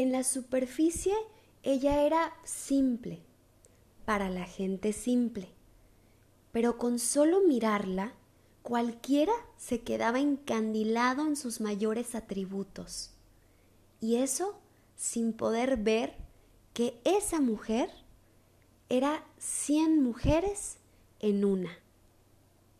En la superficie ella era simple, para la gente simple, pero con solo mirarla, cualquiera se quedaba encandilado en sus mayores atributos. Y eso sin poder ver que esa mujer era cien mujeres en una.